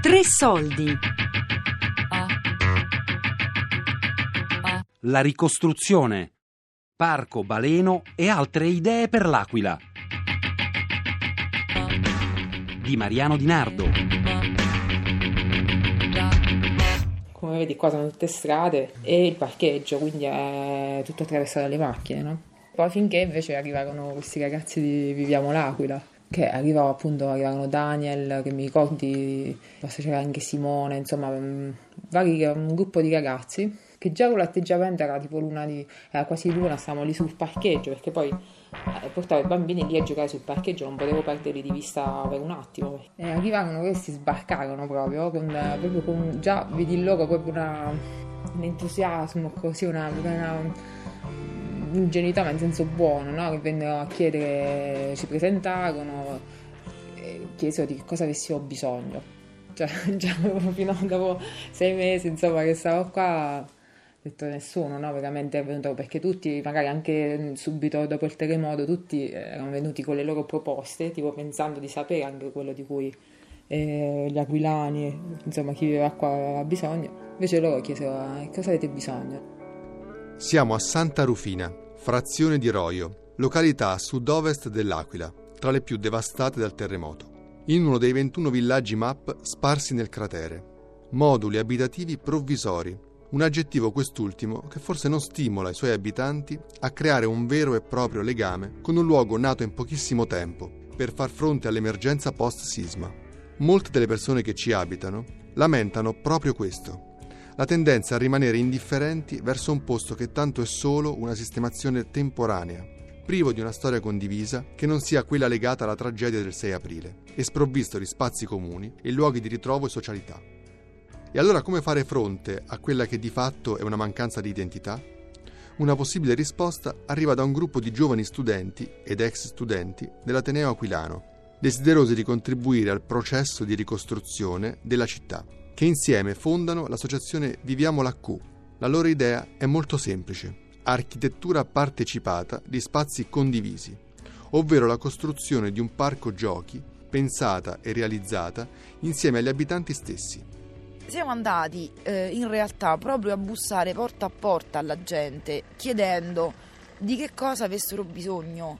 Tre soldi. La ricostruzione. Parco baleno e altre idee per l'Aquila. Di Mariano Di Nardo. Come vedi qua sono tutte strade e il parcheggio, quindi è tutto attraversato dalle macchine, no? Poi finché invece arrivarono questi ragazzi di Viviamo l'Aquila, che arrivò appunto, arrivarono Daniel, che mi ricordi, c'era anche Simone, insomma, mm, vari, un gruppo di ragazzi che già con l'atteggiamento era tipo luna di, era quasi luna, stavamo lì sul parcheggio, perché poi eh, portavo i bambini lì a giocare sul parcheggio, non potevo perderli di vista per un attimo. E arrivarono questi, sbarcarono proprio, con, proprio con già vedi loro proprio una, un entusiasmo, così una, una ingenuità ma in senso buono, no? che vennero a chiedere, ci presentarono, chiesero di cosa avessimo bisogno. Cioè, già fino a dopo sei mesi, insomma, che stavo qua, ho detto nessuno, no? Veramente è venuto, perché tutti, magari anche subito dopo il terremoto, tutti erano venuti con le loro proposte, tipo pensando di sapere anche quello di cui eh, gli aquilani, insomma, chi viveva qua aveva bisogno. Invece loro chiesero, cosa avete bisogno? Siamo a Santa Rufina, frazione di Roio, località a sud-ovest dell'Aquila, tra le più devastate dal terremoto, in uno dei 21 villaggi MAP sparsi nel cratere. Moduli abitativi provvisori, un aggettivo quest'ultimo che forse non stimola i suoi abitanti a creare un vero e proprio legame con un luogo nato in pochissimo tempo per far fronte all'emergenza post-sisma. Molte delle persone che ci abitano lamentano proprio questo, la tendenza a rimanere indifferenti verso un posto che tanto è solo una sistemazione temporanea, privo di una storia condivisa che non sia quella legata alla tragedia del 6 aprile, e sprovvisto di spazi comuni e luoghi di ritrovo e socialità. E allora come fare fronte a quella che di fatto è una mancanza di identità? Una possibile risposta arriva da un gruppo di giovani studenti ed ex studenti dell'Ateneo Aquilano, desiderosi di contribuire al processo di ricostruzione della città che insieme fondano l'associazione Viviamo la Q. La loro idea è molto semplice, architettura partecipata di spazi condivisi, ovvero la costruzione di un parco giochi pensata e realizzata insieme agli abitanti stessi. Siamo andati eh, in realtà proprio a bussare porta a porta alla gente chiedendo di che cosa avessero bisogno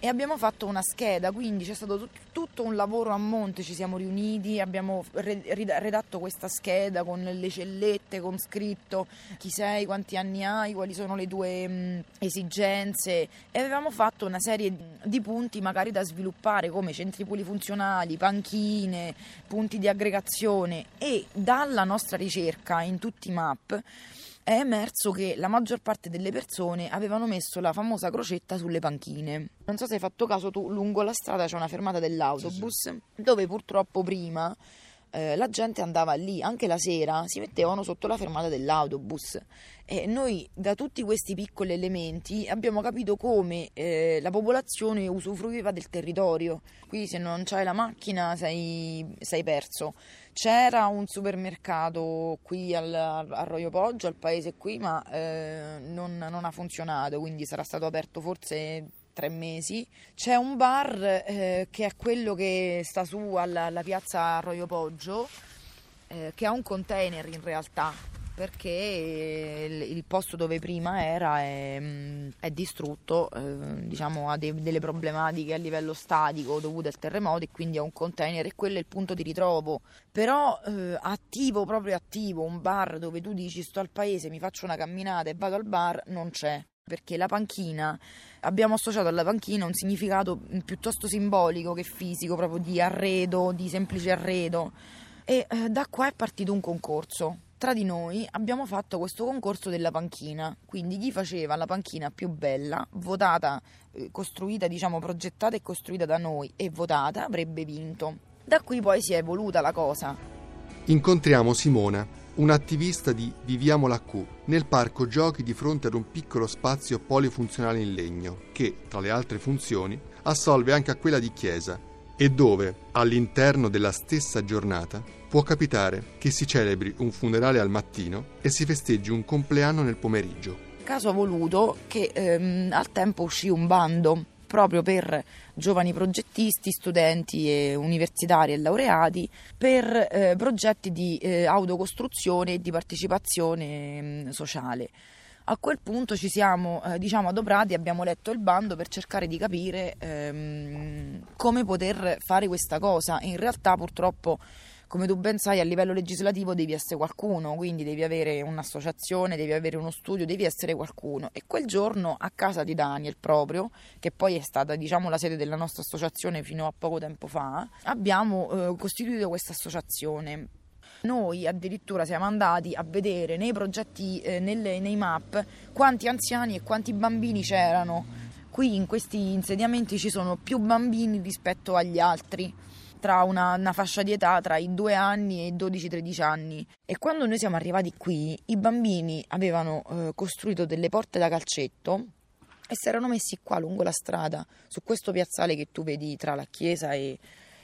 e abbiamo fatto una scheda, quindi c'è stato tut- tutto un lavoro a monte, ci siamo riuniti, abbiamo redatto questa scheda con le cellette, con scritto chi sei, quanti anni hai, quali sono le tue mh, esigenze. E avevamo fatto una serie di punti magari da sviluppare come centri polifunzionali, panchine, punti di aggregazione. E dalla nostra ricerca in tutti i map è emerso che la maggior parte delle persone avevano messo la famosa crocetta sulle panchine. Non so se hai fatto caso tu, lungo la strada c'è una fermata dell'autobus sì, sì. dove purtroppo prima eh, la gente andava lì, anche la sera si mettevano sotto la fermata dell'autobus e noi da tutti questi piccoli elementi abbiamo capito come eh, la popolazione usufruiva del territorio. Qui se non c'hai la macchina sei, sei perso. C'era un supermercato qui al, Arroio Poggio, al paese qui, ma eh, non, non ha funzionato, quindi sarà stato aperto forse tre mesi. C'è un bar eh, che è quello che sta su alla, alla piazza Arroio Poggio, eh, che ha un container in realtà, perché il, il posto dove prima era è, mm, è distrutto, eh, diciamo ha de, delle problematiche a livello statico dovute al terremoto e quindi ha un container e quello è il punto di ritrovo. Però eh, attivo, proprio attivo, un bar dove tu dici sto al paese, mi faccio una camminata e vado al bar, non c'è perché la panchina abbiamo associato alla panchina un significato piuttosto simbolico che fisico, proprio di arredo, di semplice arredo. E eh, da qua è partito un concorso. Tra di noi abbiamo fatto questo concorso della panchina, quindi chi faceva la panchina più bella, votata, eh, costruita, diciamo progettata e costruita da noi e votata, avrebbe vinto. Da qui poi si è evoluta la cosa. Incontriamo Simona, un'attivista di Viviamo la Q nel parco giochi di fronte ad un piccolo spazio polifunzionale in legno che, tra le altre funzioni, assolve anche a quella di chiesa e dove, all'interno della stessa giornata, può capitare che si celebri un funerale al mattino e si festeggi un compleanno nel pomeriggio. Caso ha voluto che ehm, al tempo uscì un bando proprio per giovani progettisti, studenti e universitari e laureati, per eh, progetti di eh, autocostruzione e di partecipazione mh, mm, sociale. A quel punto ci siamo eh, diciamo adoperati, abbiamo letto il bando per cercare di capire ehm, come poter fare questa cosa. In realtà purtroppo come tu ben sai, a livello legislativo devi essere qualcuno, quindi devi avere un'associazione, devi avere uno studio, devi essere qualcuno. E quel giorno a casa di Daniel proprio, che poi è stata diciamo la sede della nostra associazione fino a poco tempo fa, abbiamo eh, costituito questa associazione. Noi addirittura siamo andati a vedere nei progetti, eh, nelle, nei map, quanti anziani e quanti bambini c'erano. Qui in questi insediamenti ci sono più bambini rispetto agli altri tra una, una, fascia di età tra i 2 anni e i 12-13 anni. E quando noi siamo arrivati qui, i bambini avevano eh, costruito delle porte da calcetto e si erano messi qua lungo la strada, su questo piazzale che tu vedi tra la chiesa e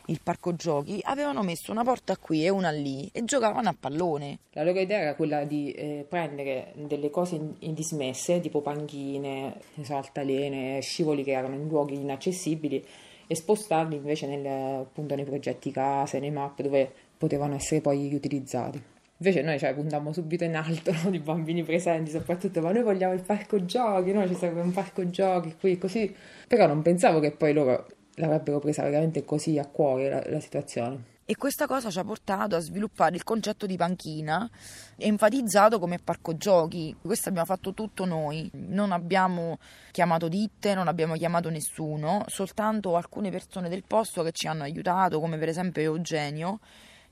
il parco giochi, avevano messo una porta qui e una lì e giocavano a pallone. La loro idea era quella di eh, prendere delle cose in, in dismesse, tipo panchine, altalene, scivoli che erano in luoghi inaccessibili e spostarli invece nel, appunto, nei progetti case, nei map dove potevano essere poi riutilizzati. Invece noi cioè, puntammo subito in alto no, di bambini presenti, soprattutto, ma noi vogliamo il parco giochi, no? ci serve un parco giochi qui, così. Però non pensavo che poi loro l'avrebbero presa veramente così a cuore la, la situazione. E questa cosa ci ha portato a sviluppare il concetto di panchina, enfatizzato come parco giochi. Questo abbiamo fatto tutto noi, non abbiamo chiamato ditte, non abbiamo chiamato nessuno, soltanto alcune persone del posto che ci hanno aiutato, come per esempio Eugenio,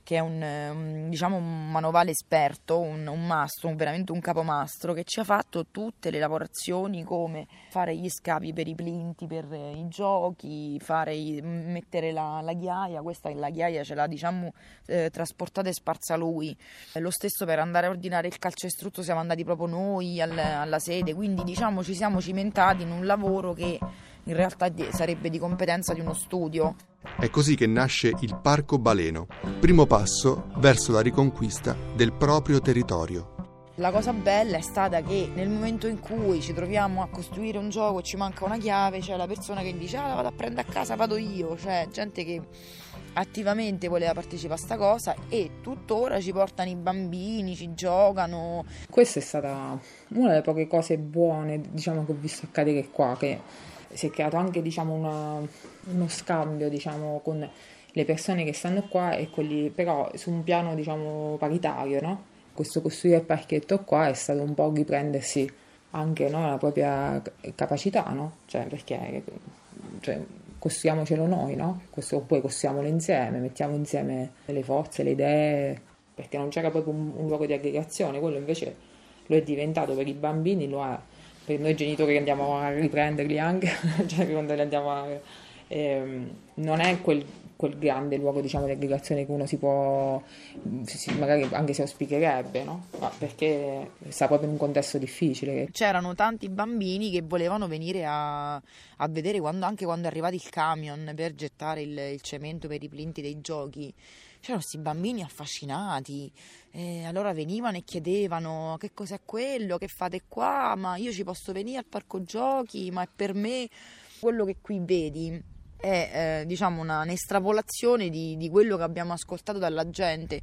che è un, diciamo, un manovale esperto, un, un mastro, un, veramente un capomastro, che ci ha fatto tutte le lavorazioni come fare gli scavi per i plinti, per i giochi, fare, mettere la, la ghiaia, questa la ghiaia ce l'ha diciamo, eh, trasportata e sparsa lui. Lo stesso per andare a ordinare il calcestruzzo siamo andati proprio noi al, alla sede, quindi diciamo ci siamo cimentati in un lavoro che in realtà sarebbe di competenza di uno studio. È così che nasce il Parco Baleno, primo passo verso la riconquista del proprio territorio. La cosa bella è stata che nel momento in cui ci troviamo a costruire un gioco e ci manca una chiave, c'è la persona che dice ah la vado a prendere a casa, vado io, cioè gente che attivamente voleva partecipare a sta cosa e tuttora ci portano i bambini, ci giocano. Questa è stata una delle poche cose buone diciamo, che ho visto accadere qua, che si è creato anche diciamo, una, uno scambio diciamo, con le persone che stanno qua e quelli però su un piano diciamo, paritario. No? Questo costruire il parchetto qua è stato un po' riprendersi anche no, la propria capacità, no? cioè, perché cioè, costruiamocelo noi, no? Questo, poi costruiamolo insieme, mettiamo insieme le forze, le idee, perché non c'era proprio un, un luogo di aggregazione, quello invece lo è diventato per i bambini, lo è per noi genitori che andiamo a riprenderli anche, cioè quando li andiamo a... Ehm, non è quel, quel, grande luogo diciamo, di aggregazione che uno si può, si, magari anche se auspicherebbe, no? Ma perché sta proprio in un contesto difficile. C'erano tanti bambini che volevano venire a, a vedere quando, anche quando è arrivato il camion per gettare il, il cemento per i plinti dei giochi c'erano questi bambini affascinati, e allora venivano e chiedevano che cos'è quello, che fate qua, ma io ci posso venire al parco giochi, ma è per me? Quello che qui vedi è eh, diciamo una, un'estrapolazione di, di quello che abbiamo ascoltato dalla gente.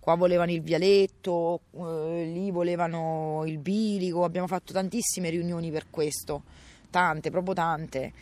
Qua volevano il vialetto, eh, lì volevano il bilico, abbiamo fatto tantissime riunioni per questo, tante, proprio tante.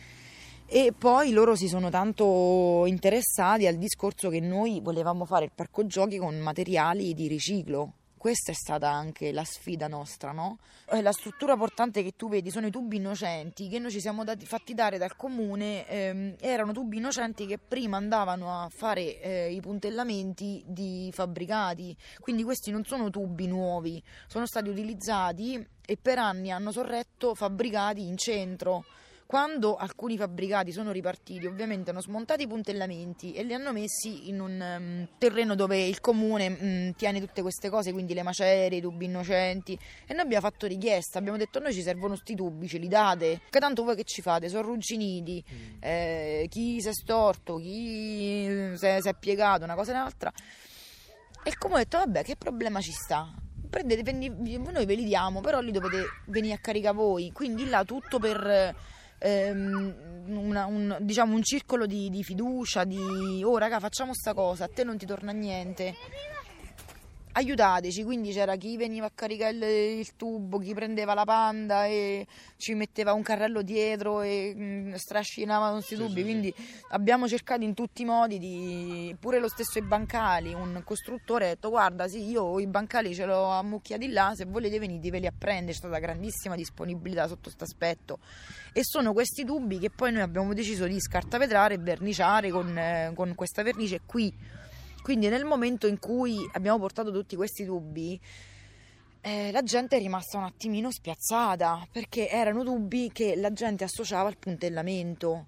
E poi loro si sono tanto interessati al discorso che noi volevamo fare il parco giochi con materiali di riciclo. Questa è stata anche la sfida nostra, no? Eh, la struttura portante che tu vedi sono i tubi innocenti che noi ci siamo dati, fatti dare dal comune, ehm, erano tubi innocenti che prima andavano a fare eh, i puntellamenti di fabbricati, quindi questi non sono tubi nuovi, sono stati utilizzati e per anni hanno sorretto fabbricati in centro. Quando alcuni fabbricati sono ripartiti, ovviamente hanno smontato i puntellamenti e li hanno messi in un um, terreno dove il comune um, tiene tutte queste cose, quindi le macerie, i tubi innocenti. E noi abbiamo fatto richiesta, abbiamo detto: noi ci servono sti tubi, ce li date. Che tanto voi che ci fate? Sono arrugginiti, mm. eh, chi si è storto, chi si è, si è piegato, una cosa e un'altra. E il comune ha detto: vabbè, che problema ci sta? Prendete, noi ve li diamo, però li dovete venire a caricare voi. Quindi là tutto per ehm, una- un, diciamo un circolo di, di fiducia, di oh raga facciamo sta cosa, a te non ti torna niente. Aiutateci, quindi c'era chi veniva a caricare il, tubo, chi prendeva la panda e ci metteva un carrello dietro e mm, strascinava questi tubi, quindi abbiamo cercato in tutti i modi di pure lo stesso i bancali, un costruttore ha detto guarda sì io i bancali ce l'ho ammucchiati là, se volete veniteveli a prendere, c'è stata grandissima disponibilità sotto questo aspetto. E sono questi tubi che poi noi abbiamo deciso di scartavetrare e verniciare con, eh, con questa vernice qui. Quindi nel momento in cui abbiamo portato tutti questi tubi, eh, la gente è rimasta un attimino spiazzata perché erano tubi che la gente associava al puntellamento,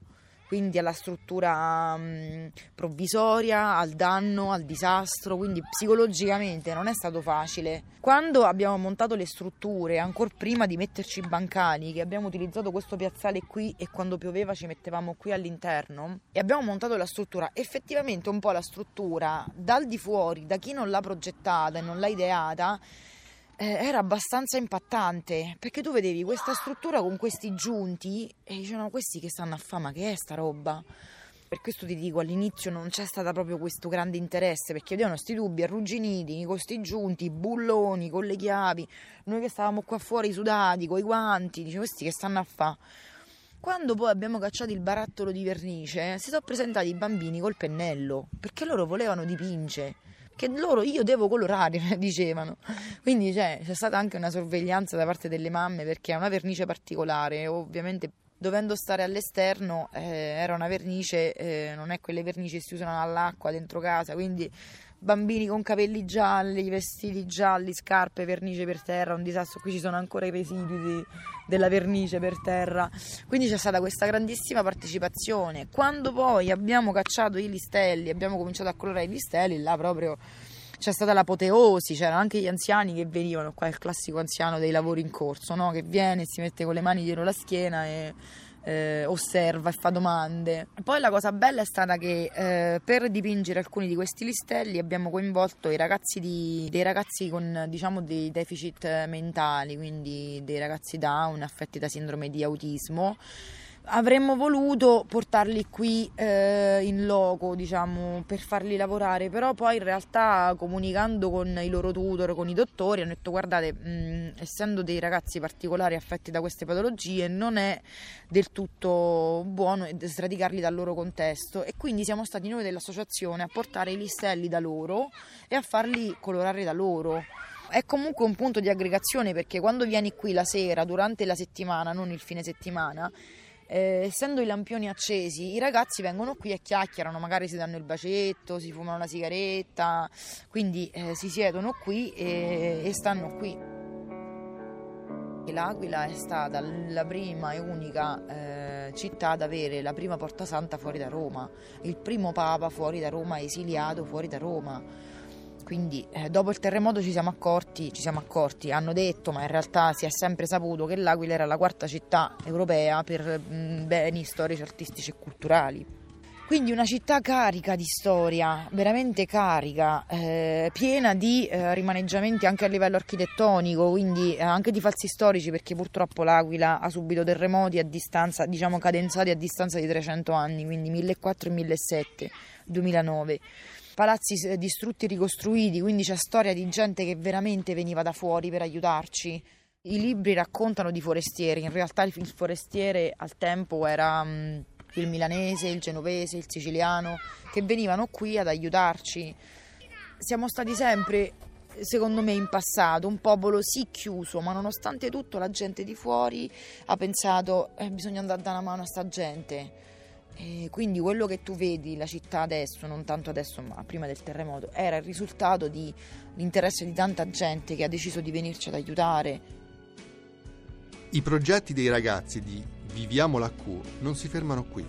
quindi alla struttura mh, provvisoria, al danno, al disastro, quindi psicologicamente non è stato facile. Quando abbiamo montato le strutture, ancora prima di metterci i bancali, che abbiamo utilizzato questo piazzale qui e quando pioveva ci mettevamo qui all'interno e abbiamo montato la struttura, effettivamente un po' la struttura dal di fuori, da chi non l'ha progettata e non l'ha ideata, era abbastanza impattante perché tu vedevi questa struttura con questi giunti e dicevano questi che stanno a fare? Ma che è sta roba? Per questo ti dico all'inizio non c'è stato proprio questo grande interesse perché vedevano questi tubi arrugginiti con questi giunti bulloni con le chiavi. Noi che stavamo qua fuori sudati con i guanti dicevo questi che stanno a fare quando poi abbiamo cacciato il barattolo di vernice si sono presentati i bambini col pennello perché loro volevano dipingere che loro io devo colorare, dicevano. Quindi cioè, c'è stata anche una sorveglianza da parte delle mamme perché è una vernice particolare, ovviamente dovendo stare all'esterno eh, era una vernice, eh, non è quelle vernici che si usano all'acqua dentro casa, quindi bambini con capelli gialli, vestiti gialli, scarpe, vernice per terra, un disastro, qui ci sono ancora i residui di, della vernice per terra, quindi c'è stata questa grandissima partecipazione. Quando poi abbiamo cacciato i listelli, abbiamo cominciato a colorare i listelli, là proprio c'è stata l'apoteosi, c'erano anche gli anziani che venivano, qua il classico anziano dei lavori in corso, no? che viene, si mette con le mani dietro la schiena e eh, osserva e fa domande. Poi la cosa bella è stata che eh, per dipingere alcuni di questi listelli abbiamo coinvolto ragazzi di, dei ragazzi con diciamo dei deficit mentali, quindi dei ragazzi down affetti da sindrome di autismo avremmo voluto portarli qui eh, in loco, diciamo, per farli lavorare, però poi in realtà comunicando con i loro tutor, con i dottori, hanno detto guardate, mh, essendo dei ragazzi particolari affetti da queste patologie, non è del tutto buono sradicarli dal loro contesto. E quindi siamo stati noi dell'associazione a portare i listelli da loro e a farli colorare da loro. È comunque un punto di aggregazione perché quando vieni qui la sera durante la settimana, non il fine settimana, eh, essendo i lampioni accesi, i ragazzi vengono qui e chiacchierano, magari si danno il bacetto, si fumano la sigaretta, quindi eh, si siedono qui e, e stanno qui. L'Aquila è stata la prima e unica eh, città ad avere la prima porta santa fuori da Roma, il primo papa fuori da Roma, esiliato fuori da Roma quindi eh, dopo il terremoto ci siamo accorti, ci siamo accorti, hanno detto, ma in realtà si è sempre saputo che l'Aquila era la quarta città europea per mh, mm, beni storici, artistici e culturali. Quindi una città carica di storia, veramente carica, eh, piena di eh, rimaneggiamenti anche a livello architettonico, quindi eh, anche di falsi storici, perché purtroppo l'Aquila ha subito terremoti a distanza, diciamo cadenzati a distanza di 300 anni, quindi 1400 e 1700, 2009 palazzi distrutti e ricostruiti, quindi c'è storia di gente che veramente veniva da fuori per aiutarci. I libri raccontano di forestieri, in realtà il forestiere al tempo era um, il milanese, il genovese, il siciliano, che venivano qui ad aiutarci. Siamo stati sempre secondo me in passato un popolo sì chiuso, ma nonostante tutto la gente di fuori ha pensato eh, bisogna andare a dare una mano a sta gente. E quindi quello che tu vedi, la città adesso, non tanto adesso ma prima del terremoto, era il risultato dell'interesse di tanta gente che ha deciso di venirci ad aiutare. I progetti dei ragazzi di Viviamo la Q non si fermano qui.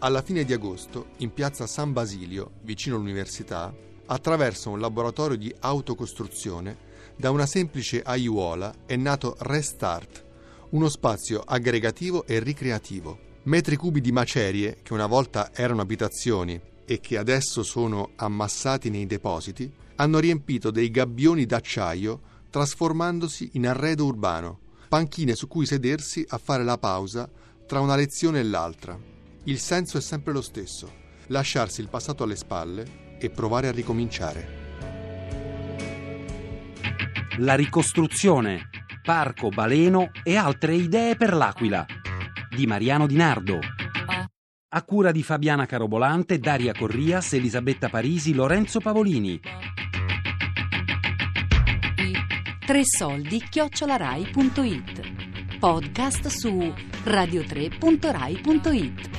Alla fine di agosto, in piazza San Basilio, vicino all'università, attraverso un laboratorio di autocostruzione, da una semplice aiuola è nato Restart, uno spazio aggregativo e ricreativo metri cubi di macerie che una volta erano abitazioni e che adesso sono ammassati nei depositi, hanno riempito dei gabbioni d'acciaio trasformandosi in arredo urbano, panchine su cui sedersi a fare la pausa tra una lezione e l'altra. Il senso è sempre lo stesso, lasciarsi il passato alle spalle e provare a ricominciare. La ricostruzione, Parco Baleno e altre idee per l'Aquila di Mariano Di Nardo. A cura di Fabiana Carobolante, Daria Corrias, Elisabetta Parisi, Lorenzo Pavolini. Tre soldi chiocciolarai.it Podcast su radio3.rai.it